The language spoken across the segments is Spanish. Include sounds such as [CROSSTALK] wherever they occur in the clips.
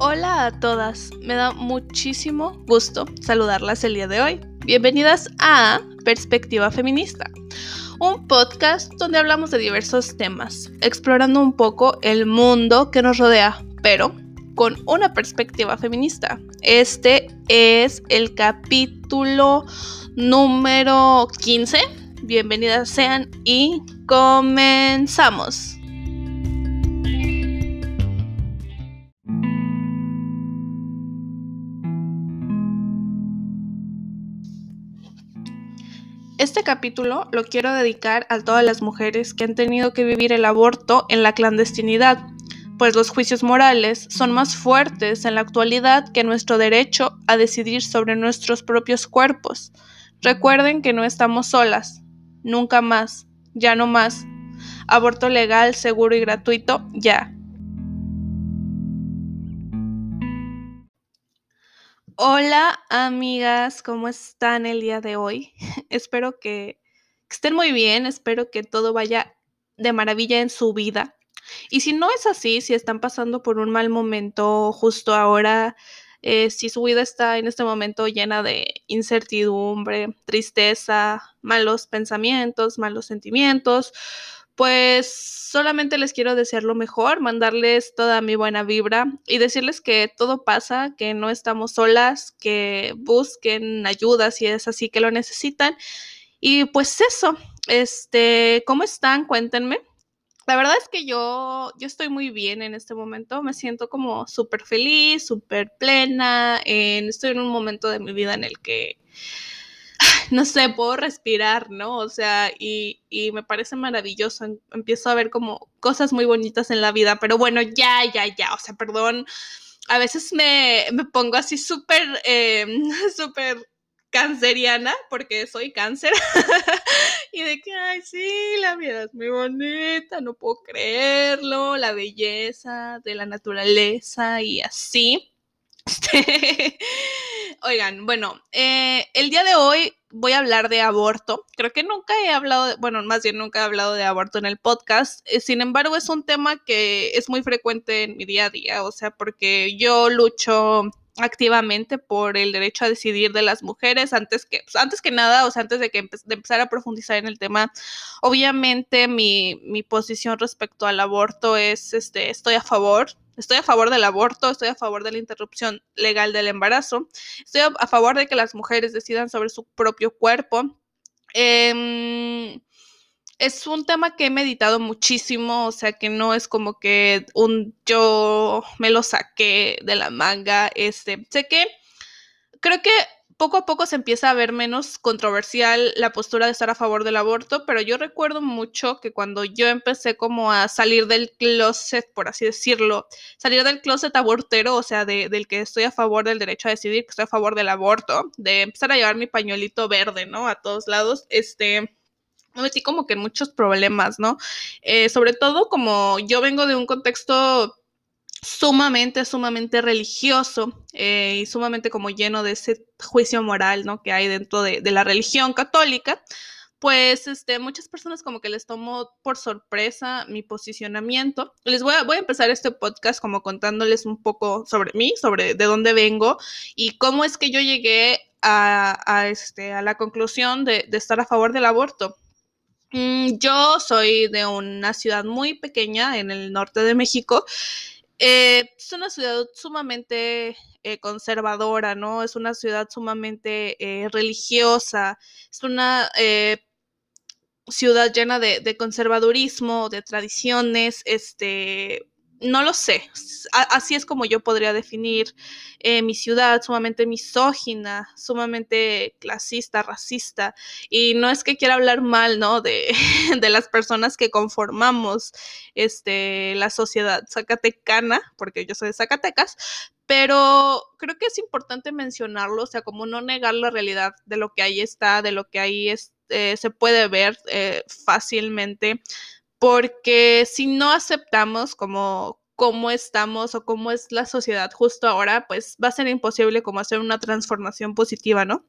Hola a todas, me da muchísimo gusto saludarlas el día de hoy. Bienvenidas a Perspectiva Feminista, un podcast donde hablamos de diversos temas, explorando un poco el mundo que nos rodea, pero con una perspectiva feminista. Este es el capítulo número 15. Bienvenidas sean y comenzamos. Este capítulo lo quiero dedicar a todas las mujeres que han tenido que vivir el aborto en la clandestinidad, pues los juicios morales son más fuertes en la actualidad que nuestro derecho a decidir sobre nuestros propios cuerpos. Recuerden que no estamos solas, nunca más, ya no más. Aborto legal, seguro y gratuito, ya. Hola amigas, ¿cómo están el día de hoy? [LAUGHS] espero que, estén muy bien, espero que todo vaya de maravilla en su vida. Y si no es así, si están pasando por un mal momento justo ahora, eh, si su vida está en este momento llena de incertidumbre, tristeza, malos pensamientos, malos sentimientos, pues solamente les quiero desear lo mejor, mandarles toda mi buena vibra y decirles que todo pasa, que no estamos solas, que busquen ayuda si es así que lo necesitan. Y pues eso, este, ¿cómo están? Cuéntenme. La verdad es que yo, yo estoy muy bien en este momento, me siento como súper feliz, súper plena, estoy en un momento de mi vida en el que [LAUGHS] no sé, puedo respirar, ¿no? O sea, y, me parece maravilloso. Em, empiezo a ver como cosas muy bonitas en la vida, pero bueno, ya, ya, ya, o sea, perdón. A veces me, pongo así súper, em, [LAUGHS] súper canceriana, porque soy cáncer, [LAUGHS] y de que, ay, sí, la vida es muy bonita, no puedo creerlo, la belleza de la naturaleza y así. Este, oigan, bueno, eh, el día de hoy voy a hablar de aborto. Creo que nunca he hablado, bueno, más bien nunca he hablado de aborto en el podcast. Eh, sin embargo, es un tema que es muy frecuente en mi día a día, o sea, porque yo lucho activamente por el derecho a decidir de las mujeres antes que pues, antes que nada o sea antes de que de empezar a profundizar en el tema obviamente mi, mi posición respecto al aborto es este estoy a favor Estoy a favor del aborto, estoy a favor de la interrupción legal del embarazo, estoy a, favor de que las mujeres decidan sobre su propio cuerpo. Em, es un tema que he meditado muchísimo, o sea que no es como que un yo me lo saqué de la manga. Este, sé que creo que poco a poco se empieza a ver menos controversial la postura de estar a favor del aborto, pero yo recuerdo mucho que cuando yo empecé como a salir del closet, por así decirlo, salir del closet abortero, o sea, del que estoy a favor del derecho a decidir, que estoy a favor del aborto, de empezar a llevar mi pañuelito verde, ¿no? A todos lados, este me metí como que en muchos problemas, ¿no? Eh, sobre todo como yo vengo de un contexto sumamente, sumamente religioso eh, y sumamente como lleno de ese juicio moral, ¿no? Que hay dentro de, la religión católica, pues este, muchas personas como que les tomó por sorpresa mi posicionamiento. Les voy a, voy a empezar este podcast como contándoles un poco sobre mí, sobre de dónde vengo y cómo es que yo llegué a, este, a la conclusión de, de estar a favor del aborto. Mm, yo soy de una ciudad muy pequeña en el norte de México eh, es una ciudad sumamente eh, conservadora, ¿no? Es una ciudad sumamente eh, religiosa, es una ciudad llena de, de, conservadurismo, de tradiciones, este, no lo sé, así es como yo podría definir eh, mi ciudad, sumamente misógina, sumamente clasista, racista, y no es que quiera hablar mal, ¿no? De, [LAUGHS] de las personas que conformamos este, la sociedad zacatecana, porque yo soy de Zacatecas, pero creo que es importante mencionarlo, o sea, como no negar la realidad de lo que ahí está, de lo que ahí es, eh, se puede ver eh, fácilmente porque si no aceptamos como cómo estamos o cómo es la sociedad justo ahora, pues va a ser imposible como hacer una transformación positiva, ¿no?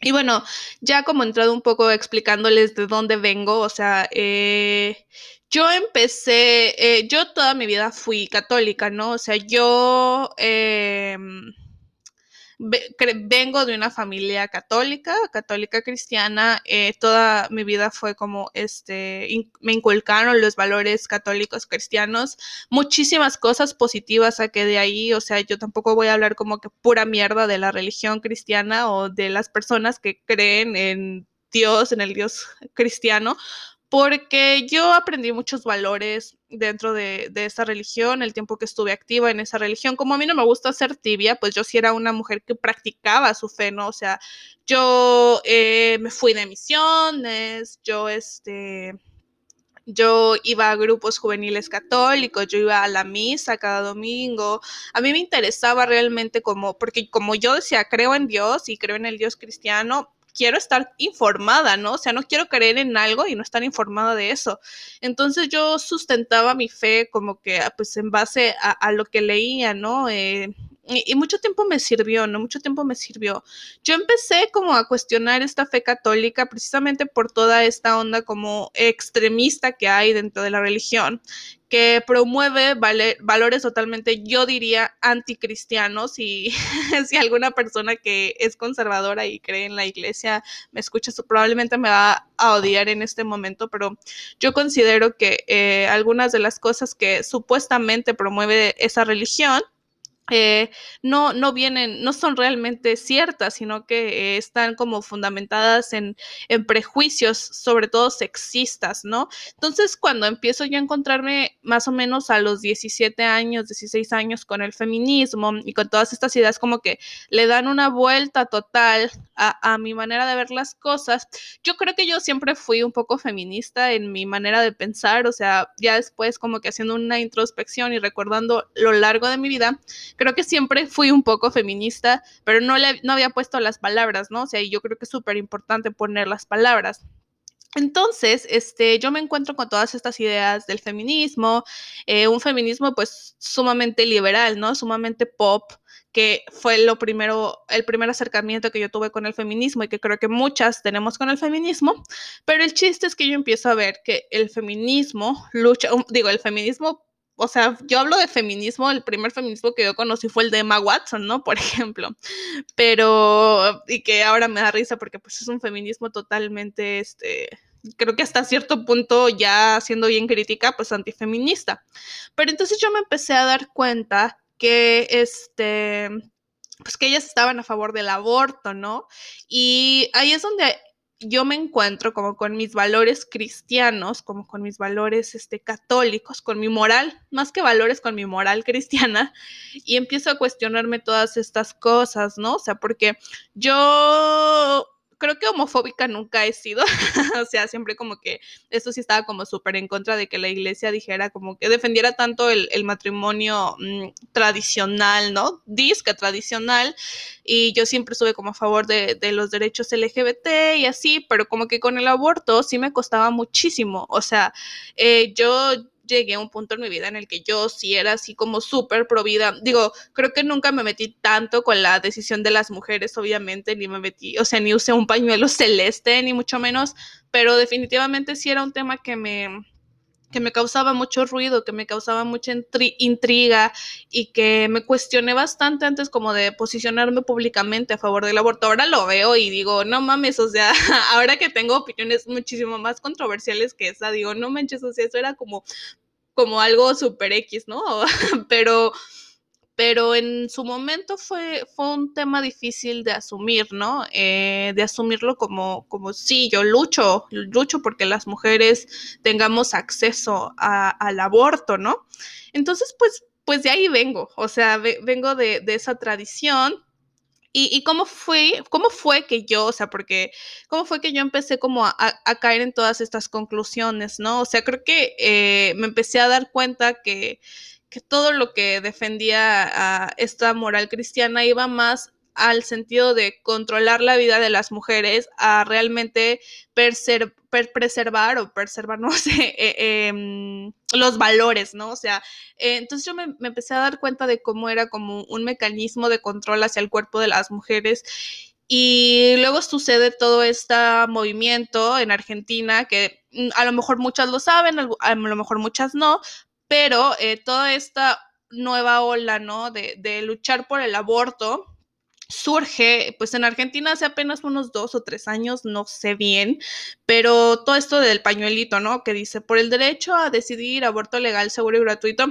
Y bueno, ya como entrado un poco explicándoles de dónde vengo, o sea, eh, yo empecé, eh, yo toda mi vida fui católica, ¿no? O sea, yo... Eh, vengo de una familia católica, católica cristiana, eh, toda mi vida fue como, este, me inculcaron los valores católicos cristianos, muchísimas cosas positivas saqué de ahí, o sea, yo tampoco voy a hablar como que pura mierda de la religión cristiana o de las personas que creen en Dios, en el Dios cristiano, porque yo aprendí muchos valores dentro de, esa religión, el tiempo que estuve activa en esa religión. Como a mí no me gusta ser tibia, pues yo sí era una mujer que practicaba su fe, ¿no? O sea, yo eh, me fui de misiones, yo este... Yo iba a grupos juveniles católicos, yo iba a la misa cada domingo. A mí me interesaba realmente como, porque como yo decía, creo en Dios y creo en el Dios cristiano, quiero estar informada, ¿no? O sea, no quiero creer en algo y no estar informada de eso. Entonces yo sustentaba mi fe como que, ah, pues, en base a, lo que leía, ¿no? Eh, y, mucho tiempo me sirvió, ¿no? Mucho tiempo me sirvió. Yo empecé como a cuestionar esta fe católica precisamente por toda esta onda como extremista que hay dentro de la religión, que promueve valores totalmente, yo diría, anticristianos. Y [LAUGHS] si alguna persona que es conservadora y cree en la iglesia me escucha, probablemente me va a odiar en este momento, pero yo considero que eh, algunas de las cosas que supuestamente promueve esa religión, eh, no, no vienen, no son realmente ciertas, sino que están como fundamentadas en, en, prejuicios, sobre todo sexistas, ¿no? Entonces, cuando empiezo yo a encontrarme más o menos a los 17 años, 16 años con el feminismo y con todas estas ideas como que le dan una vuelta total a, a mi manera de ver las cosas, yo creo que yo siempre fui un poco feminista en mi manera de pensar, o sea, ya después como que haciendo una introspección y recordando lo largo de mi vida, creo que siempre fui un poco feminista, pero no, le, no había puesto las palabras, ¿no? O sea, y yo creo que es súper importante poner las palabras. Entonces, este, yo me encuentro con todas estas ideas del feminismo, eh, un feminismo pues sumamente liberal, ¿no? Sumamente pop, que fue lo primero, el primer acercamiento que yo tuve con el feminismo y que creo que muchas tenemos con el feminismo, pero el chiste es que yo empiezo a ver que el feminismo lucha, digo, el feminismo o sea, yo hablo de feminismo, el primer feminismo que yo conocí fue el de Emma Watson, ¿no? Por ejemplo. Pero, y que ahora me da risa porque pues es un feminismo totalmente, este, creo que hasta cierto punto ya siendo bien crítica, pues antifeminista. Pero entonces yo me empecé a dar cuenta que, este, pues que ellas estaban a favor del aborto, ¿no? Y ahí es donde yo me encuentro como con mis valores cristianos, como con mis valores este, católicos, con mi moral, más que valores, con mi moral cristiana, [LAUGHS] y empiezo a cuestionarme todas estas cosas, ¿no? O sea, porque yo creo que homofóbica nunca he sido, [LAUGHS] o sea, siempre como que eso sí estaba como súper en contra de que la iglesia dijera como que defendiera tanto el, matrimonio mm, tradicional, ¿no? Disca tradicional, y yo siempre estuve como a favor de, los derechos LGBT y así, pero como que con el aborto sí me costaba muchísimo, o sea, eh, yo llegué a un punto en mi vida en el que yo sí era así como súper provida. Digo, creo que nunca me metí tanto con la decisión de las mujeres, obviamente, ni me metí, o sea, ni usé un pañuelo [LAUGHS] celeste, ni mucho menos, pero definitivamente sí era un tema que me que me causaba mucho ruido, que me causaba mucha intriga y que me cuestioné bastante antes como de posicionarme públicamente a favor del aborto. Ahora lo veo y digo, no mames, o sea, [LAUGHS] ahora que tengo opiniones muchísimo más controversiales que esa, digo, no manches, o sea, eso era como, como algo super X, ¿no? [LAUGHS] Pero pero en su momento fue, fue un tema difícil de asumir, ¿no? Eh, de asumirlo como, como sí, yo lucho, lucho porque las mujeres tengamos acceso al aborto, ¿no? Entonces, pues, pues de ahí vengo, o sea, vengo de, esa tradición. ¿Y, cómo, fue, cómo fue que yo, o sea, porque, cómo fue que yo empecé como a, caer en todas estas conclusiones, ¿no? O sea, creo que eh, me empecé a dar cuenta que que todo lo que defendía esta moral cristiana iba más al sentido de controlar la vida de las mujeres a realmente preservar o preservar, [LAUGHS] no sé, eh, em, los valores, ¿no? O sea, eh, entonces yo me, empecé a dar cuenta de cómo era como un mecanismo de control hacia el cuerpo de las mujeres Y luego sucede todo este movimiento en Argentina, que mm, a lo mejor muchas lo saben, a lo mejor muchas no, pero eh, toda esta nueva ola, ¿no? De, de luchar por el aborto, surge, pues en Argentina hace apenas unos dos o tres años, no sé bien, pero todo esto del pañuelito, ¿no? Que dice, por el derecho a decidir aborto legal, seguro y gratuito,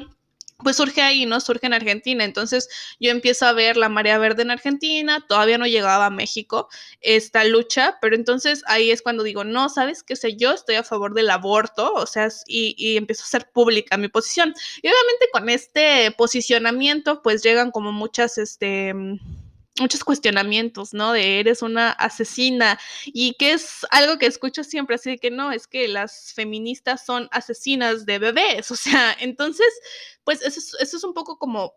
pues surge ahí, ¿no? Surge en Argentina. Entonces yo empiezo a ver la marea verde en Argentina, todavía no llegaba a México esta lucha, pero entonces ahí es cuando digo, no, ¿sabes qué sé? Yo estoy a favor del aborto, o sea, y, y empiezo a ser pública mi posición. Y obviamente con este posicionamiento, pues llegan como muchas, este muchos cuestionamientos, ¿no? De eres una asesina y que es algo que escucho siempre, así que no, es que las feministas son asesinas de bebés, o sea, entonces, pues eso es, eso es un poco como,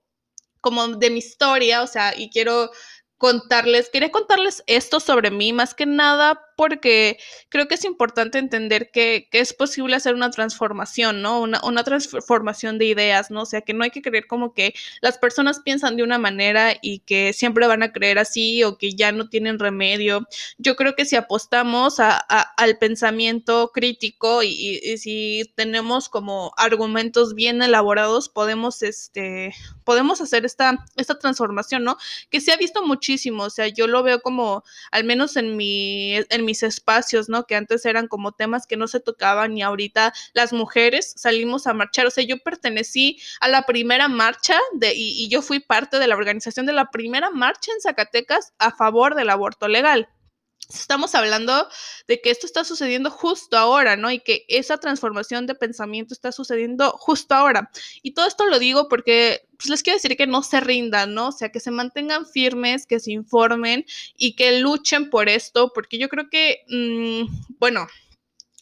como de mi historia, o sea, y quiero contarles, quería contarles esto sobre mí, más que nada porque creo que es importante entender que, es posible hacer una transformación, ¿no? Una, transformación de ideas, ¿no? O sea, que no hay que creer como que las personas piensan de una manera y que siempre van a creer así o que ya no tienen remedio. Yo creo que si apostamos al pensamiento crítico y, si tenemos como argumentos bien elaborados, podemos, este, podemos hacer esta, esta transformación, ¿no? Que se ha visto muchísimo, o sea, yo lo veo como, al menos en mi, en mis espacios, ¿no? Que antes eran como temas que no se tocaban y ahorita las mujeres salimos a marchar. O sea, yo pertenecí a la primera marcha de, y, y yo fui parte de la organización de la primera marcha en Zacatecas a favor del aborto legal estamos hablando de que esto está sucediendo justo ahora, ¿no? Y que esa transformación de pensamiento está sucediendo justo ahora. Y todo esto lo digo porque pues les quiero decir que no se rindan, ¿no? O sea, que se mantengan firmes, que se informen y que luchen por esto, porque yo creo que, mm, bueno,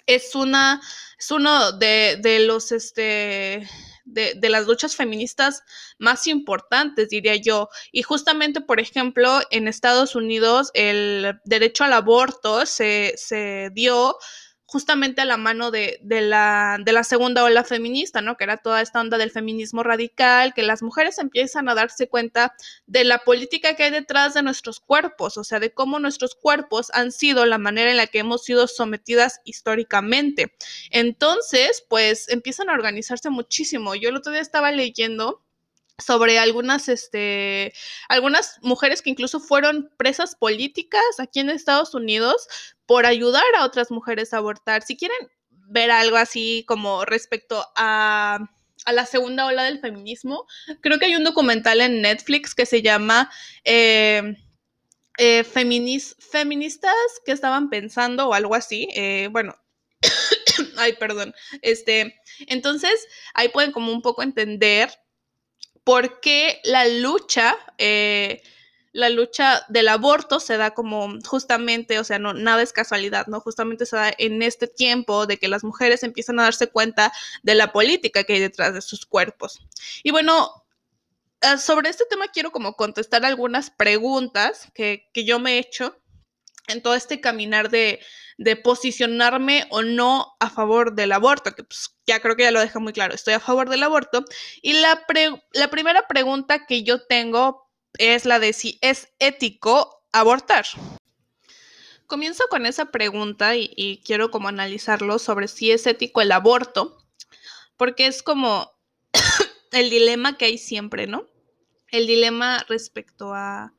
es una, es uno de, de los, este, de, de, las luchas feministas más importantes, diría yo. Y justamente, por ejemplo, en Estados Unidos el derecho al aborto se, se dio justamente a la mano de, de, la, de la segunda ola feminista, ¿no? Que era toda esta onda del feminismo radical, que las mujeres empiezan a darse cuenta de la política que hay detrás de nuestros cuerpos, o sea, de cómo nuestros cuerpos han sido la manera en la que hemos sido sometidas históricamente. Entonces, pues empiezan a organizarse muchísimo. Yo el otro día estaba leyendo sobre algunas, este, algunas mujeres que incluso fueron presas políticas aquí en Estados Unidos por ayudar a otras mujeres a abortar. Si quieren ver algo así como respecto a, a la segunda ola del feminismo, creo que hay un documental en Netflix que se llama eh, eh, Feministas que estaban pensando o algo así. Eh, bueno, [COUGHS] ay, perdón. Este, entonces, ahí pueden como un poco entender por qué la lucha, eh, la lucha del aborto se da como justamente, o sea, no, nada es casualidad, ¿no? Justamente se da en este tiempo de que las mujeres empiezan a darse cuenta de la política que hay detrás de sus cuerpos. Y bueno, ah, sobre este tema quiero como contestar algunas preguntas que, que yo me he hecho en todo este caminar de, de posicionarme o no a favor del aborto, que pues ya creo que ya lo deja muy claro, estoy a favor del aborto. Y la, la primera pregunta que yo tengo es la de si es ético abortar. Comienzo con esa pregunta y, y quiero como analizarlo sobre si es ético el aborto, porque es como [COUGHS] el dilema que hay siempre, ¿no? El dilema respecto a,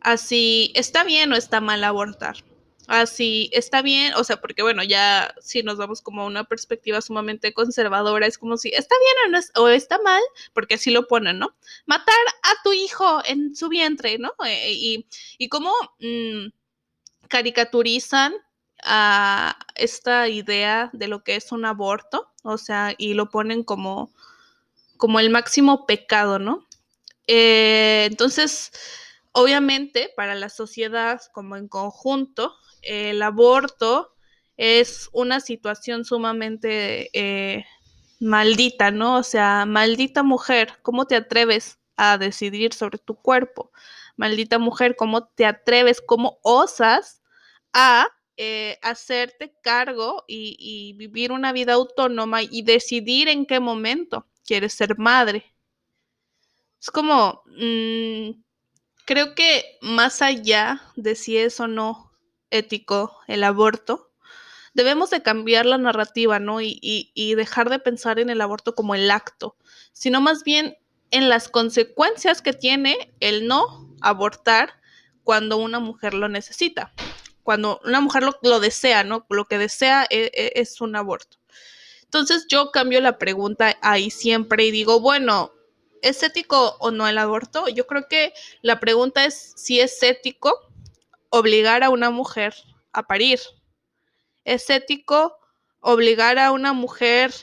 a si está bien o está mal abortar así está bien, o sea, porque bueno, ya si nos vamos como a una perspectiva sumamente conservadora, es como si está bien o, o está mal, porque así lo ponen, ¿no? Matar a tu hijo en su vientre, ¿no? Eh, y, y cómo mm, caricaturizan a esta idea de lo que es un aborto, o sea, y lo ponen como, como el máximo pecado, ¿no? Eh, entonces, obviamente, para la sociedad como en conjunto, el aborto es una situación sumamente eh, maldita, ¿no? O sea, maldita mujer, ¿cómo te atreves a decidir sobre tu cuerpo? Maldita mujer, ¿cómo te atreves, cómo osas a eh, hacerte cargo y, vivir una vida autónoma y decidir en qué momento quieres ser madre? Es como, mm, creo que más allá de si es o no ético el aborto, debemos de cambiar la narrativa, ¿no? Y, y, dejar de pensar en el aborto como el acto, sino más bien en las consecuencias que tiene el no abortar cuando una mujer lo necesita, cuando una mujer lo, desea, ¿no? Lo que desea es, e, es un aborto. Entonces yo cambio la pregunta ahí siempre y digo, bueno, ¿es ético o no el aborto? Yo creo que la pregunta es si es ético obligar a una mujer a parir. ¿Es ético obligar a una mujer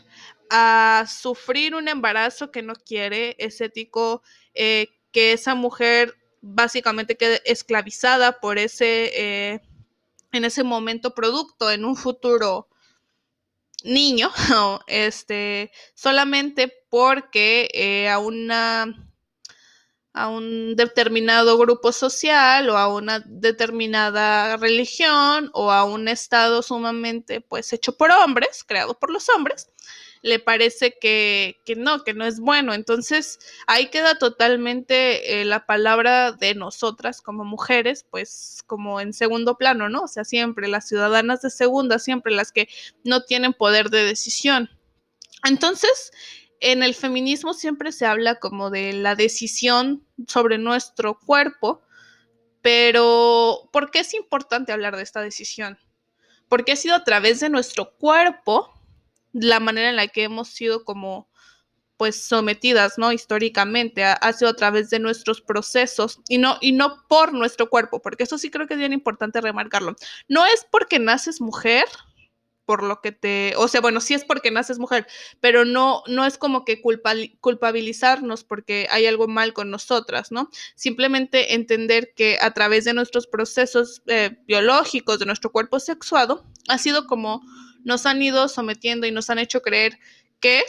a sufrir un embarazo que no quiere? ¿Es ético eh, que esa mujer básicamente quede esclavizada por ese, eh, en ese momento producto, en un futuro niño, [LAUGHS] este, solamente porque eh, a una a un determinado grupo social o a una determinada religión o a un estado sumamente pues hecho por hombres, creado por los hombres, le parece que, no, que no es bueno. Entonces ahí queda totalmente eh, la palabra de nosotras como mujeres, pues como en segundo plano, ¿no? O sea, siempre las ciudadanas de segunda, siempre las que no tienen poder de decisión. Entonces, en el feminismo siempre se habla como de la decisión sobre nuestro cuerpo, pero ¿por qué es importante hablar de esta decisión? Porque ha sido a través de nuestro cuerpo la manera en la que hemos sido como pues sometidas, ¿no? Históricamente, ha, sido a través de nuestros procesos y no, y no por nuestro cuerpo, porque eso sí creo que es bien importante remarcarlo. No es porque naces mujer, por lo que te, o sea, bueno, sí es porque naces mujer, pero no, no es como que culpabilizarnos porque hay algo mal con nosotras, ¿no? Simplemente entender que a través de nuestros procesos eh, biológicos, de nuestro cuerpo sexuado, ha sido como nos han ido sometiendo y nos han hecho creer que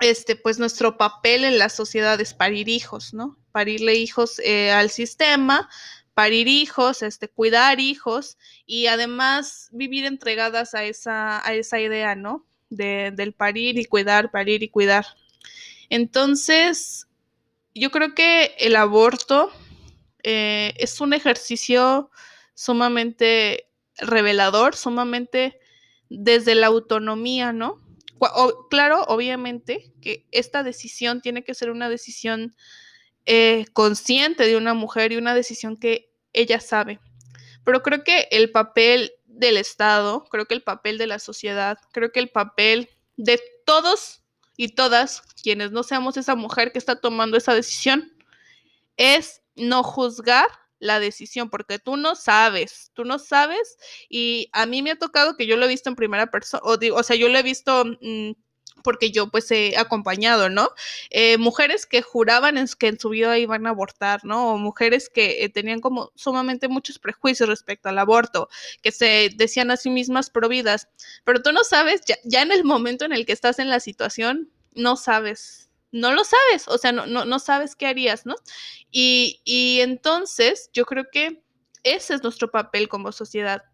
este, pues nuestro papel en la sociedad es parir hijos, ¿no? Parirle hijos eh, al sistema, parir hijos, este, cuidar hijos y además vivir entregadas a esa, a esa idea, ¿no? De, del parir y cuidar, parir y cuidar. Entonces, yo creo que el aborto eh, es un ejercicio sumamente revelador, sumamente desde la autonomía, ¿no? claro, obviamente que esta decisión tiene que ser una decisión eh, consciente de una mujer y una decisión que ella sabe. Pero creo que el papel del Estado, creo que el papel de la sociedad, creo que el papel de todos y todas quienes no seamos esa mujer que está tomando esa decisión es no juzgar la decisión, porque tú no sabes, tú no sabes, y a mí me ha tocado que yo lo he visto en primera persona, o, digo, o sea, yo lo he visto... Mm, porque yo pues he acompañado, ¿no? Eh, mujeres que juraban en, que en su vida iban a abortar, ¿no? O mujeres que eh, tenían como sumamente muchos prejuicios respecto al aborto, que se decían a sí mismas providas, pero tú no sabes, ya, ya en el momento en el que estás en la situación, no sabes no lo sabes, o sea, no, no, no sabes qué harías, ¿no? Y, y entonces yo creo que ese es nuestro papel como sociedad,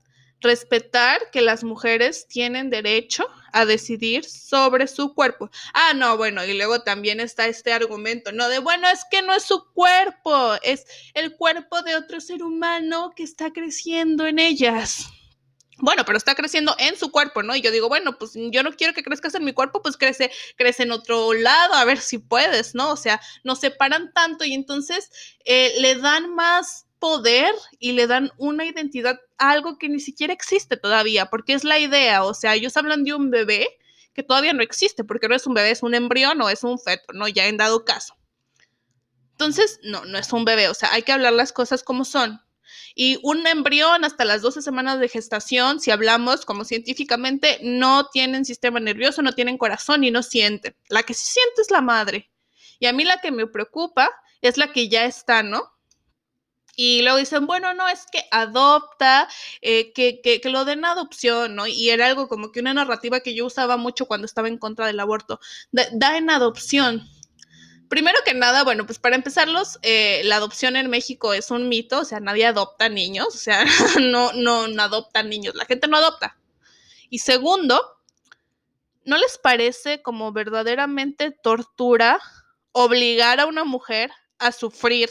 respetar que las mujeres tienen derecho a decidir sobre su cuerpo. Ah, no, bueno, y luego también está este argumento, no de, bueno, es que no es su cuerpo, es el cuerpo de otro ser humano que está creciendo en ellas bueno, pero está creciendo en su cuerpo, ¿no? Y yo digo, bueno, pues yo no quiero que crezcas en mi cuerpo, pues crece, crece en otro lado, a ver si puedes, ¿no? O sea, nos separan tanto y entonces eh, le dan más poder y le dan una identidad a algo que ni siquiera existe todavía, porque es la idea, o sea, ellos hablan de un bebé que todavía no existe, porque no es un bebé, es un embrión o es un feto, ¿no? Ya en dado caso. Entonces, no, no es un bebé, o sea, hay que hablar las cosas como son. Y un embrión hasta las 12 semanas de gestación, si hablamos como científicamente, no tienen sistema nervioso, no tienen corazón y no sienten. La que sí siente es la madre. Y a mí la que me preocupa es la que ya está, ¿no? Y luego dicen, bueno, no, es que adopta, eh, que, que, que, lo den adopción, ¿no? Y era algo como que una narrativa que yo usaba mucho cuando estaba en contra del aborto. da en adopción. Primero que nada, bueno, pues para empezarlos, eh, la adopción en México es un mito, o sea, nadie adopta niños, o sea, [LAUGHS] no, no, no adoptan niños, la gente no adopta. Y segundo, ¿no les parece como verdaderamente tortura obligar a una mujer a sufrir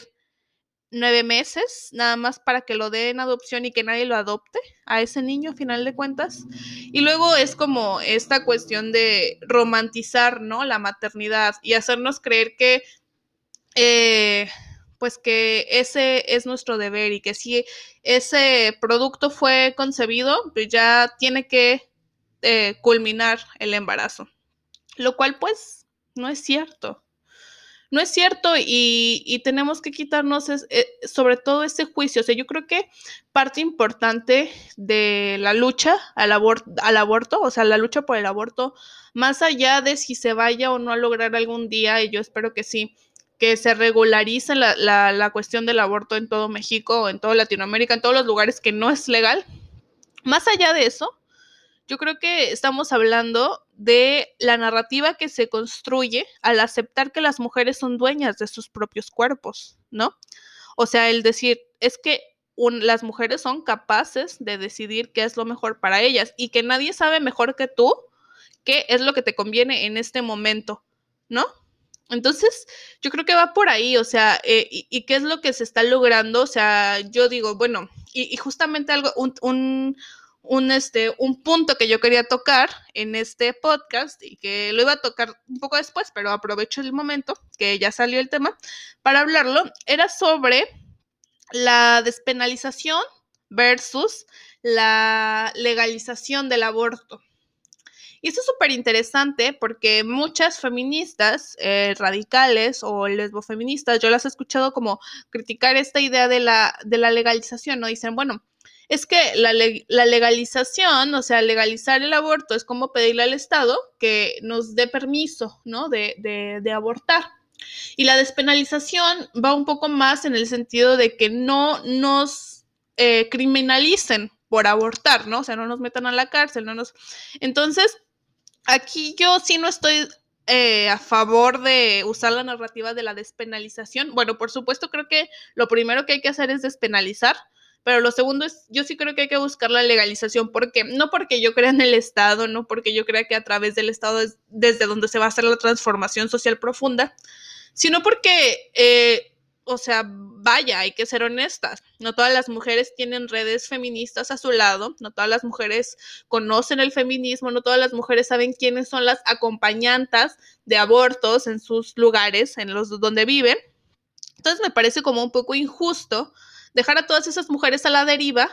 nueve meses, nada más para que lo den adopción y que nadie lo adopte a ese niño, a final de cuentas. Y luego es como esta cuestión de romantizar, ¿no? La maternidad y hacernos creer que, eh, pues que ese es nuestro deber y que si ese producto fue concebido, pues ya tiene que eh, culminar el embarazo. Lo cual, pues, no es cierto no es cierto y, tenemos que quitarnos eh, sobre todo ese juicio. O sea, yo creo que parte importante de la lucha al, al aborto, o sea, la lucha por el aborto, más allá de si se vaya o no a lograr algún día, y yo espero que sí, que se regularice la, la cuestión del aborto en todo México, en toda Latinoamérica, en todos los lugares que no es legal. Más allá de eso, yo creo que estamos hablando de la narrativa que se construye al aceptar que las mujeres son dueñas de sus propios cuerpos, ¿no? O sea, el decir, es que las mujeres son capaces de decidir qué es lo mejor para ellas y que nadie sabe mejor que tú qué es lo que te conviene en este momento, ¿no? Entonces, yo creo que va por ahí, o sea, eh, y, qué es lo que se está logrando? O sea, yo digo, bueno, y, justamente algo, un un, este, un punto que yo quería tocar en este podcast y que lo iba a tocar un poco después, pero aprovecho el momento que ya salió el tema para hablarlo, era sobre la despenalización versus la legalización del aborto. Y esto es súper interesante porque muchas feministas eh, radicales o lesbofeministas, yo las he escuchado como criticar esta idea de la, de la legalización, ¿no? Dicen, bueno, es que la, legalización, o sea, legalizar el aborto es como pedirle al Estado que nos dé permiso, ¿no? De, de, abortar. Y la despenalización va un poco más en el sentido de que no nos eh, criminalicen por abortar, ¿no? O sea, no nos metan a la cárcel, no nos... Entonces, aquí yo sí no estoy eh, a favor de usar la narrativa de la despenalización. Bueno, por supuesto, creo que lo primero que hay que hacer es despenalizar, pero lo segundo es, yo sí creo que hay que buscar la legalización, porque no porque yo crea en el Estado, no porque yo crea que a través del Estado es desde donde se va a hacer la transformación social profunda, sino porque, eh, o sea, vaya, hay que ser honestas. No todas las mujeres tienen redes feministas a su lado, no todas las mujeres conocen el feminismo, no todas las mujeres saben quiénes son las acompañantas de abortos en sus lugares, en los donde viven. Entonces me parece como un poco injusto dejar a todas esas mujeres a la deriva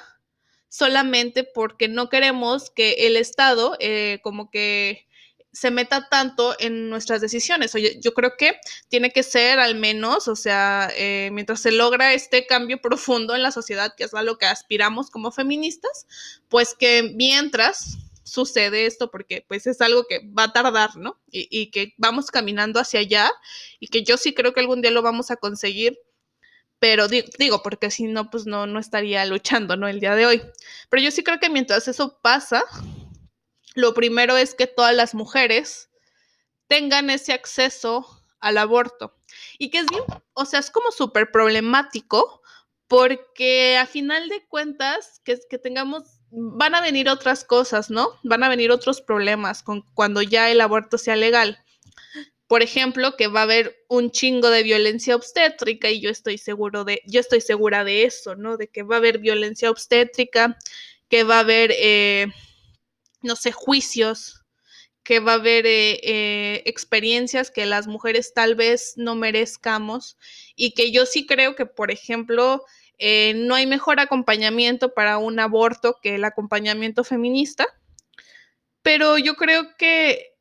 solamente porque no queremos que el Estado eh, como que se meta tanto en nuestras decisiones. Oye, yo creo que tiene que ser al menos, o sea, eh, mientras se logra este cambio profundo en la sociedad, que es a lo que aspiramos como feministas, pues que mientras sucede esto, porque pues es algo que va a tardar, ¿no? Y, y que vamos caminando hacia allá y que yo sí creo que algún día lo vamos a conseguir pero digo, porque si no, pues no, no estaría luchando, ¿no? El día de hoy. Pero yo sí creo que mientras eso pasa, lo primero es que todas las mujeres tengan ese acceso al aborto. Y que es bien, o sea, es como súper problemático porque a final de cuentas, que, que tengamos, van a venir otras cosas, ¿no? Van a venir otros problemas con, cuando ya el aborto sea legal por ejemplo, que va a haber un chingo de violencia obstétrica y yo estoy seguro de, yo estoy segura de eso, ¿no? De que va a haber violencia obstétrica, que va a haber, eh, no sé, juicios, que va a haber eh, eh, experiencias que las mujeres tal vez no merezcamos y que yo sí creo que, por ejemplo, no hay mejor acompañamiento para un aborto que el acompañamiento feminista, pero yo creo que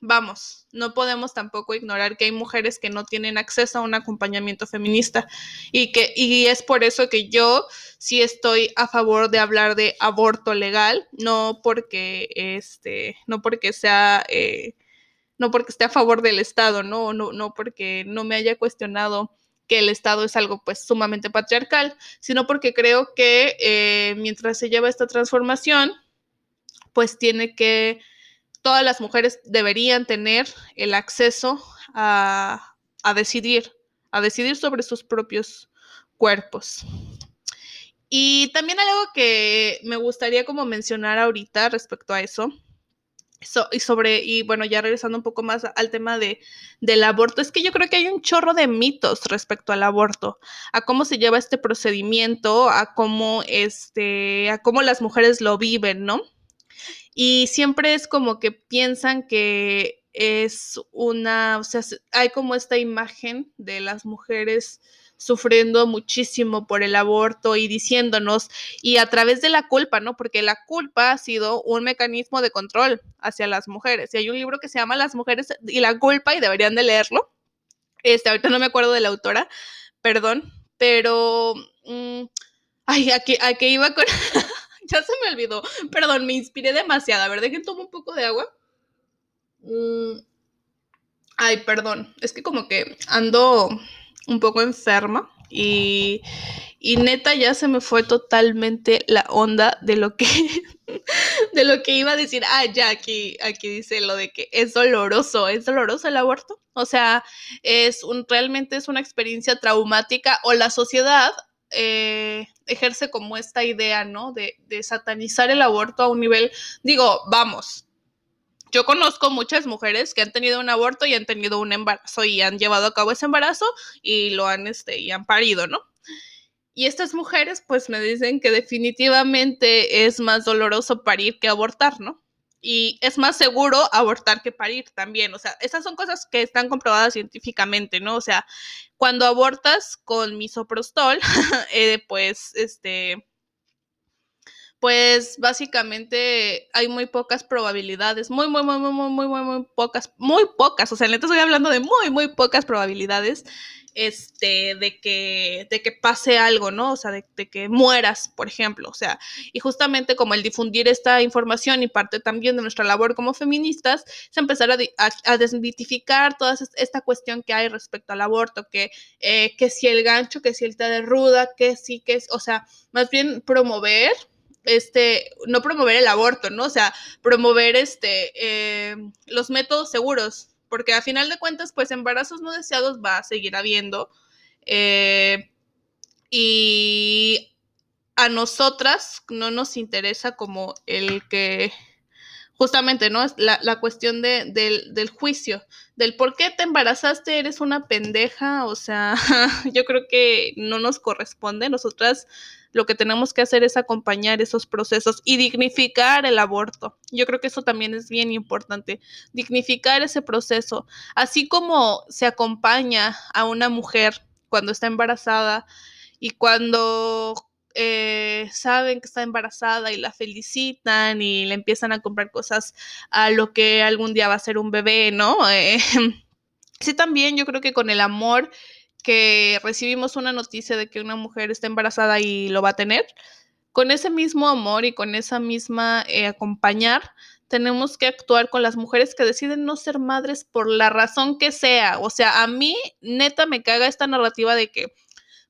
vamos, no podemos tampoco ignorar que hay mujeres que no tienen acceso a un acompañamiento feminista y que y es por eso que yo sí estoy a favor de hablar de aborto legal, no porque este, no porque sea eh, no porque esté a favor del Estado, no, no, no porque no me haya cuestionado que el Estado es algo pues sumamente patriarcal, sino porque creo que eh, mientras se lleva esta transformación, pues tiene que todas las mujeres deberían tener el acceso a, decidir, a decidir sobre sus propios cuerpos. Y también algo que me gustaría como mencionar ahorita respecto a eso y sobre, y bueno, ya regresando un poco más al tema de, del aborto, es que yo creo que hay un chorro de mitos respecto al aborto, a cómo se lleva este procedimiento, a cómo, este, a cómo las mujeres lo viven, ¿no? Y siempre es como que piensan que es una, o sea, hay como esta imagen de las mujeres sufriendo muchísimo por el aborto y diciéndonos, y a través de la culpa, ¿no? Porque la culpa ha sido un mecanismo de control hacia las mujeres. Y hay un libro que se llama Las mujeres y la culpa, y deberían de leerlo. Este, ahorita no me acuerdo de la autora, perdón, pero... Mm, ay, aquí, aquí iba con... [LAUGHS] [LAUGHS] ya se me olvidó. Perdón, me inspiré demasiado. A ver, dejen tomar un poco de agua. Mm, ay, perdón. Es que como que ando un poco enferma y, neta ya se me fue totalmente la onda de lo que [LAUGHS] de lo que iba a decir. Ah, ya aquí aquí dice lo de que es doloroso, es doloroso el aborto. O sea, es un realmente es una experiencia traumática o la sociedad eh, ejerce como esta idea, ¿no? De, de satanizar el aborto a un nivel, digo, vamos, yo conozco muchas mujeres que han tenido un aborto y han tenido un embarazo y han llevado a cabo ese embarazo y lo han, este, y han parido, ¿no? Y estas mujeres pues me dicen que definitivamente es más doloroso parir que abortar, ¿no? Y es más seguro abortar que parir también. O sea, esas son cosas que están comprobadas científicamente, ¿no? O sea, cuando abortas con misoprostol, [LAUGHS] eh, pues, este, pues básicamente hay muy pocas probabilidades, muy, muy, muy, muy, muy, muy, muy, pocas, muy pocas, o sea, neta estoy hablando de muy, muy pocas probabilidades, este, de que, de que pase algo, ¿no? O sea, de, que mueras, por ejemplo, o sea, y justamente como el difundir esta información y parte también de nuestra labor como feministas, es empezar a, a, desmitificar toda esta cuestión que hay respecto al aborto, que, eh, que si el gancho, que si el té de ruda, que sí, que es, o sea, más bien promover este, no promover el aborto, ¿no? O sea, promover este, eh, los métodos seguros, porque a final de cuentas, pues embarazos no deseados va a seguir habiendo. Eh, y a nosotras no nos interesa como el que justamente, ¿no? La, la cuestión de, del, del, juicio, del por qué te embarazaste, eres una pendeja, o sea, [LAUGHS] yo creo que no nos corresponde. Nosotras lo que tenemos que hacer es acompañar esos procesos y dignificar el aborto. Yo creo que eso también es bien importante, dignificar ese proceso, así como se acompaña a una mujer cuando está embarazada y cuando eh, saben que está embarazada y la felicitan y le empiezan a comprar cosas a lo que algún día va a ser un bebé, ¿no? [LAUGHS] Eh, sí, también yo creo que con el amor que recibimos una noticia de que una mujer está embarazada y lo va a tener, con ese mismo amor y con esa misma eh, acompañar, tenemos que actuar con las mujeres que deciden no ser madres por la razón que sea. O sea, a mí neta me caga esta narrativa de que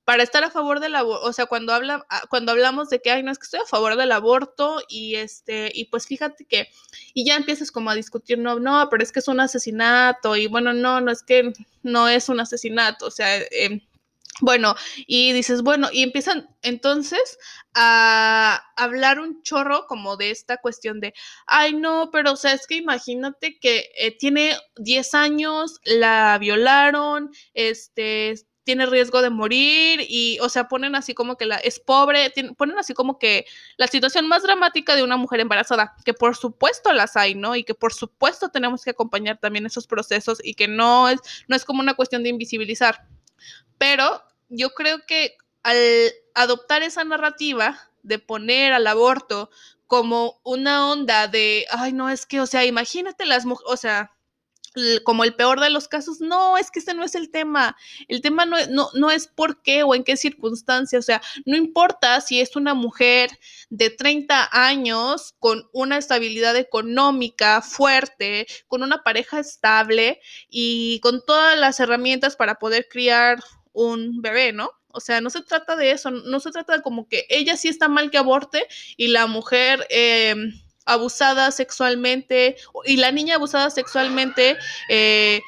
para estar a favor del aborto, o sea, cuando, habla, ah, cuando hablamos de que, ay, no, es que estoy a favor del aborto y este, y pues fíjate que, y ya empiezas como a discutir, no, no, pero es que es un asesinato y bueno, no, no es que no es un asesinato, o sea, em, bueno, y dices, bueno, y empiezan entonces a hablar un chorro como de esta cuestión de, ay, no, pero o sea, es que imagínate que eh, tiene 10 años, la violaron, este, tiene riesgo de morir y, o sea, ponen así como que la es pobre, ponen así como que la situación más dramática de una mujer embarazada, que por supuesto las hay, ¿no? Y que por supuesto tenemos que acompañar también esos procesos y que no es, no es como una cuestión de invisibilizar. Pero yo creo que al adoptar esa narrativa de poner al aborto como una onda de, ay, no, es que, o sea, imagínate las mujeres, o sea, como el peor de los casos, no, es que ese no es el tema. El tema no, no, no, es por qué o en qué circunstancia, o sea, no importa si es una mujer de 30 años con una estabilidad económica fuerte, con una pareja estable y con todas las herramientas para poder criar un bebé, ¿no? O sea, no se trata de eso, no se trata de como que ella sí está mal que aborte y la mujer... Eh, abusada sexualmente y la niña abusada sexualmente eh,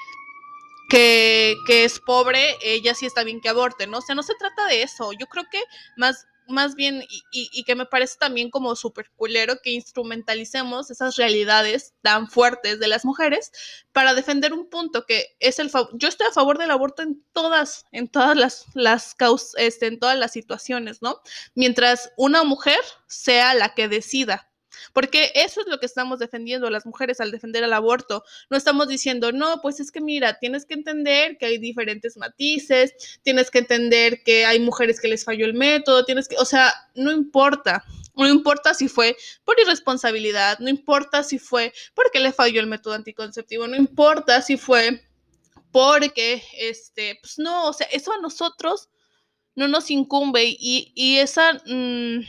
que, que, es pobre, ella sí está bien que aborte, ¿no? O sea, no se trata de eso. Yo creo que más, más bien, y, que me parece también como súper culero que instrumentalicemos esas realidades tan fuertes de las mujeres para defender un punto que es el favor. Yo estoy a favor del aborto en todas, en todas las, las causas, este, en todas las situaciones, ¿no? Mientras una mujer sea la que decida porque eso es lo que estamos defendiendo las mujeres al defender el aborto. No estamos diciendo, no, pues es que mira, tienes que entender que hay diferentes matices, tienes que entender que hay mujeres que les falló el método, tienes que, o sea, no importa. No importa si fue por irresponsabilidad, no importa si fue porque le falló el método anticonceptivo, no importa si fue porque, este, pues no, o sea, eso a nosotros no nos incumbe y, y esa... Mm,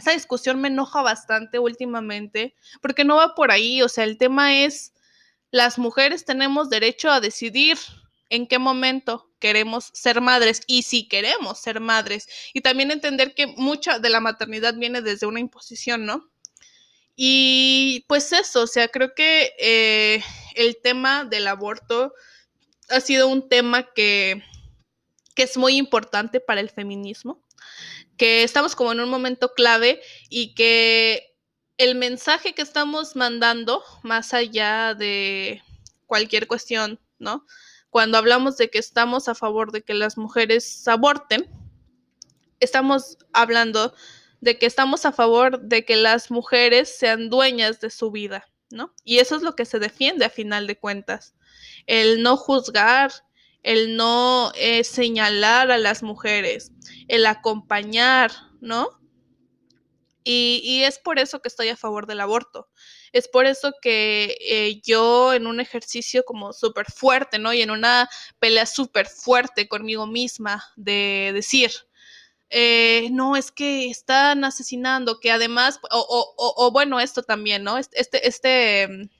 esa discusión me enoja bastante últimamente, porque no va por ahí, o sea, el tema es, las mujeres tenemos derecho a decidir en qué momento queremos ser madres y si queremos ser madres, y también entender que mucha de la maternidad viene desde una imposición, ¿no? Y pues eso, o sea, creo que eh, el tema del aborto ha sido un tema que, que es muy importante para el feminismo que estamos como en un momento clave y que el mensaje que estamos mandando, más allá de cualquier cuestión, ¿no? Cuando hablamos de que estamos a favor de que las mujeres aborten, estamos hablando de que estamos a favor de que las mujeres sean dueñas de su vida, ¿no? Y eso es lo que se defiende a final de cuentas. El no juzgar, el no eh, señalar a las mujeres, el acompañar, ¿no? Y, es por eso que estoy a favor del aborto. Es por eso que eh, yo en un ejercicio como súper fuerte, ¿no? Y en una pelea súper fuerte conmigo misma de decir, eh, no, es que están asesinando, que además, o, o, bueno, esto también, ¿no? Este, este,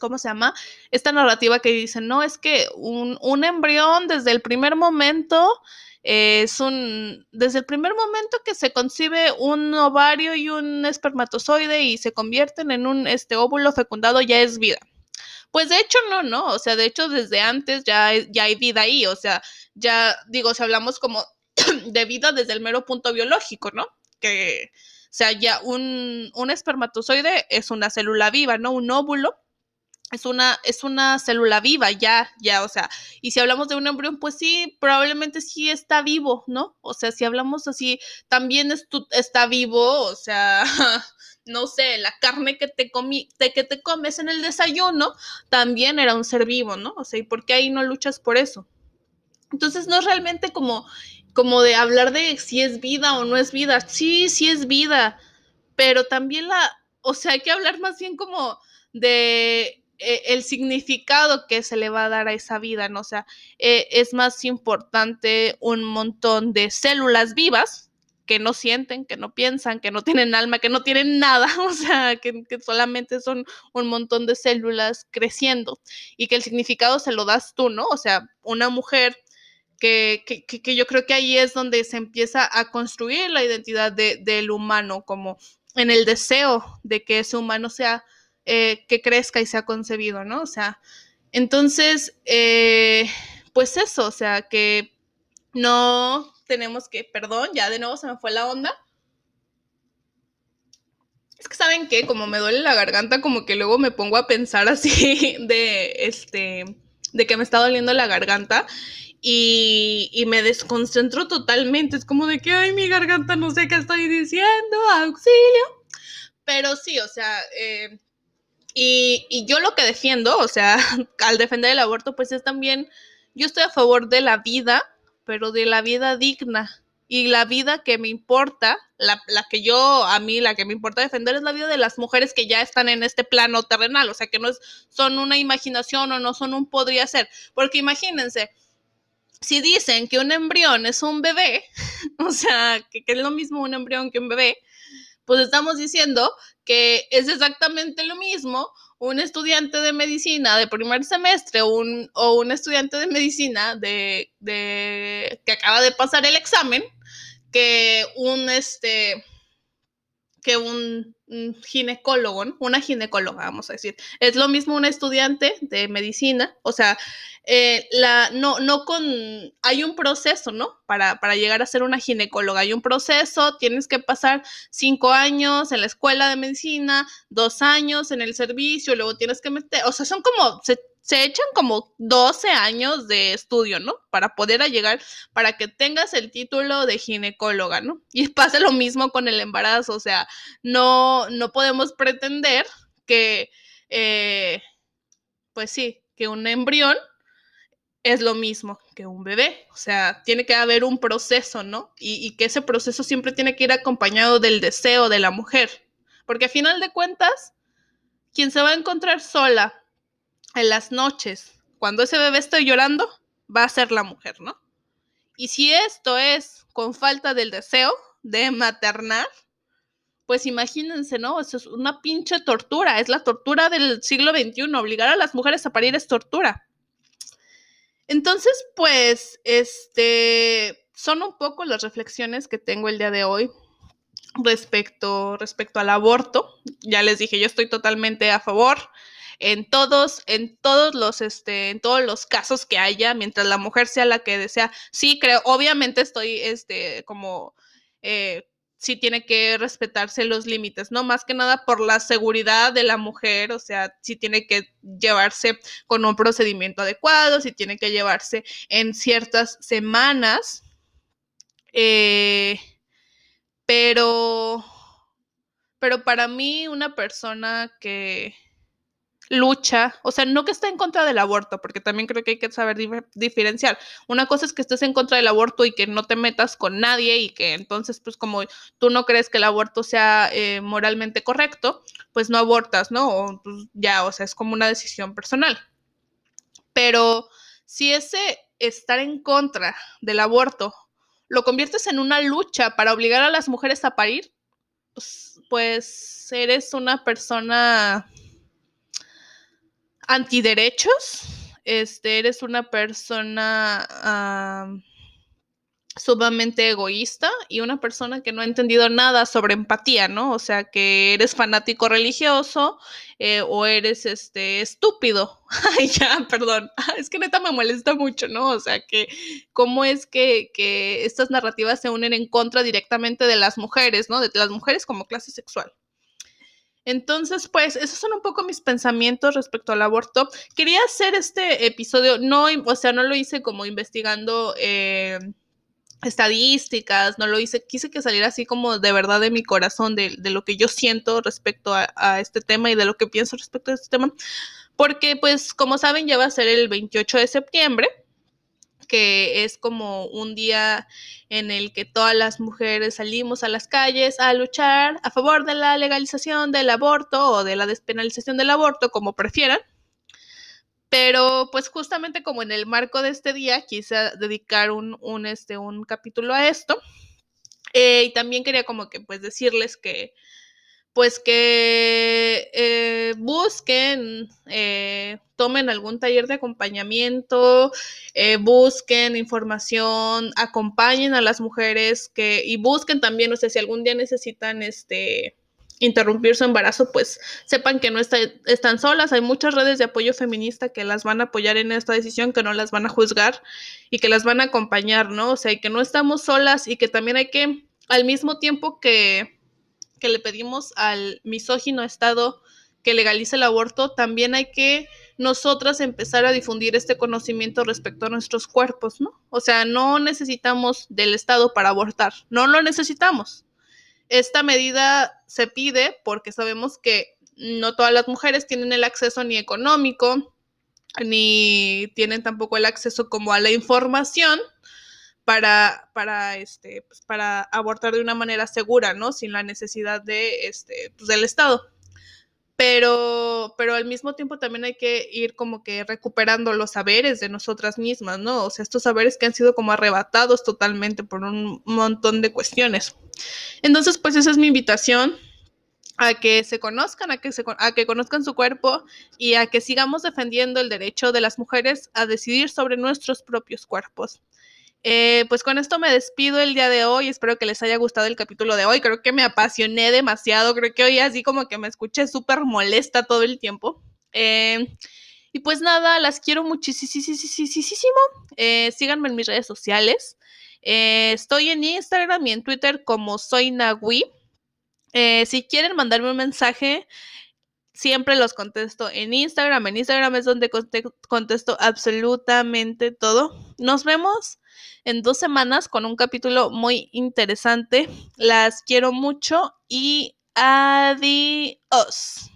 ¿cómo se llama? Esta narrativa que dicen, no, es que un, un embrión desde el primer momento es un, desde el primer momento que se concibe un ovario y un espermatozoide y se convierten en un este, óvulo fecundado, ya es vida. Pues de hecho no, no, o sea, de hecho desde antes ya, ya hay vida ahí, o sea, ya digo, si hablamos como [CLEARS THROAT] de vida desde el mero punto biológico, ¿no? Que, o sea, ya un, un espermatozoide es una célula viva, ¿no? Un óvulo es una, es una célula viva, ya, ya, o sea, y si hablamos de un embrión, pues sí, probablemente sí está vivo, ¿no? O sea, si hablamos así, también está vivo, o sea, [LAUGHS] no sé, la carne que te, comí, que te comes en el desayuno también era un ser vivo, ¿no? O sea, ¿y por qué ahí no luchas por eso? Entonces no es realmente como, como de hablar de si es vida o no es vida. Sí, sí es vida, pero también la, o sea, hay que hablar más bien como de eh, el significado que se le va a dar a esa vida, ¿no? O sea, eh, es más importante un montón de células vivas que no sienten, que no piensan, que no tienen alma, que no tienen nada, [LAUGHS] o sea, que, solamente son un montón de células creciendo y que el significado se lo das tú, ¿no? O sea, una mujer que, que, yo creo que ahí es donde se empieza a construir la identidad del humano, como en el deseo de que ese humano sea eh, que crezca y sea concebido, ¿no? O sea, entonces, eh, pues eso, o sea, que no tenemos que, perdón, ya de nuevo se me fue la onda. Es que saben que como me duele la garganta, como que luego me pongo a pensar así [LAUGHS] de este de que me está doliendo la garganta y, me desconcentro totalmente. Es como de que, ay, mi garganta no sé qué estoy diciendo, auxilio. Pero sí, o sea, eh, y, yo lo que defiendo, o sea, [LAUGHS] al defender el aborto, pues es también, yo estoy a favor de la vida, pero de la vida digna. Y la vida que me importa, la, que yo, a mí, la que me importa defender es la vida de las mujeres que ya están en este plano terrenal, o sea, que no es, son una imaginación o no son un podría ser. Porque imagínense, si dicen que un embrión es un bebé, [LAUGHS] o sea, que es lo mismo un embrión que un bebé, pues estamos diciendo que es exactamente lo mismo un estudiante de medicina de primer semestre un, o un estudiante de medicina de, que acaba de pasar el examen que un este que un, ginecólogo, una ginecóloga, vamos a decir. Es lo mismo una estudiante de medicina, o sea, eh, la, no, no con, hay un proceso, ¿no? Para, para llegar a ser una ginecóloga, hay un proceso, tienes que pasar cinco años en la escuela de medicina, dos años en el servicio, luego tienes que meter, o sea, son como, se echan como 12 años de estudio, ¿no? Para poder llegar, para que tengas el título de ginecóloga, ¿no? Y [LAUGHS] pasa lo mismo con el embarazo, o sea, no, no podemos pretender que, eh, pues sí, que un embrión es lo mismo que un bebé, o sea, tiene que haber un proceso, ¿no? Y, y que ese proceso siempre tiene que ir acompañado del deseo de la mujer, porque a final de cuentas, quien se va a encontrar sola en las noches, cuando ese bebé está llorando, va a ser la mujer, ¿no? Y si esto es con falta del deseo de maternar, pues imagínense, ¿no? Eso es una pinche tortura, es la tortura del siglo XXI, obligar a las mujeres a parir es tortura. Entonces, pues, este, son un poco las reflexiones que tengo el día de hoy respecto, respecto al aborto. Ya les dije, yo estoy totalmente a favor en todos, en todos los, este, en todos los casos que haya, mientras la mujer sea la que desea. Sí, creo, obviamente estoy, este, como, eh, sí tiene que respetarse los límites, ¿no? Más que nada por la seguridad de la mujer, o sea, sí tiene que llevarse con un procedimiento adecuado, sí tiene que llevarse en ciertas semanas, eh, pero, pero para mí una persona que lucha, o sea, no que esté en contra del aborto, porque también creo que hay que saber diferenciar. Una cosa es que estés en contra del aborto y que no te metas con nadie y que entonces, pues como tú no crees que el aborto sea eh, moralmente correcto, pues no abortas, ¿no? O pues, ya, o sea, es como una decisión personal. Pero si ese estar en contra del aborto lo conviertes en una lucha para obligar a las mujeres a parir, pues, pues eres una persona antiderechos, este, eres una persona sumamente egoísta y una persona que no ha entendido nada sobre empatía, ¿no? O sea, que eres fanático religioso eh, o eres este estúpido. [LAUGHS] Ay, ya, perdón. [LAUGHS] Es que neta me molesta mucho, ¿no? O sea, que cómo es que, que estas narrativas se unen en contra directamente de las mujeres, ¿no? De las mujeres como clase sexual. Entonces, pues, esos son un poco mis pensamientos respecto al aborto. Quería hacer este episodio, no, o sea, no lo hice como investigando eh, estadísticas, no lo hice, quise que saliera así como de verdad de mi corazón, de, lo que yo siento respecto a, a, este tema y de lo que pienso respecto a este tema, porque pues como saben ya va a ser el 28 de septiembre que es como un día en el que todas las mujeres salimos a las calles a luchar a favor de la legalización del aborto o de la despenalización del aborto, como prefieran. Pero pues justamente como en el marco de este día quise dedicar un, este, un capítulo a esto. Eh, y también quería como que pues decirles que pues que eh, busquen, eh, tomen algún taller de acompañamiento, eh, busquen información, acompañen a las mujeres que, y busquen también, o sea, si algún día necesitan este interrumpir su embarazo, pues sepan que no están solas. Hay muchas redes de apoyo feminista que las van a apoyar en esta decisión, que no las van a juzgar y que las van a acompañar, ¿no? O sea, que no estamos solas y que también hay que, al mismo tiempo que que le pedimos al misógino Estado que legalice el aborto, también hay que nosotras empezar a difundir este conocimiento respecto a nuestros cuerpos, ¿no? O sea, no necesitamos del Estado para abortar, no lo necesitamos. Esta medida se pide porque sabemos que no todas las mujeres tienen el acceso ni económico, ni tienen tampoco el acceso como a la información para, para, este, pues, para abortar de una manera segura, ¿no? Sin la necesidad de, este, pues, del Estado. Pero, pero al mismo tiempo también hay que ir como que recuperando los saberes de nosotras mismas, ¿no? O sea, estos saberes que han sido como arrebatados totalmente por un montón de cuestiones. Entonces, pues esa es mi invitación a que se conozcan, a que, se, a que conozcan su cuerpo y a que sigamos defendiendo el derecho de las mujeres a decidir sobre nuestros propios cuerpos. Eh, pues con esto me despido el día de hoy. Espero que les haya gustado el capítulo de hoy. Creo que me apasioné demasiado. Creo que hoy así como que me escuché súper molesta todo el tiempo. Eh, y pues nada, las quiero muchísimo. Eh, síganme en mis redes sociales. Eh, estoy en Instagram y en Twitter como soy Nagui. Eh, si quieren mandarme un mensaje, siempre los contesto en Instagram. En Instagram es donde contesto absolutamente todo. Nos vemos en dos semanas con un capítulo muy interesante. Las quiero mucho y adiós.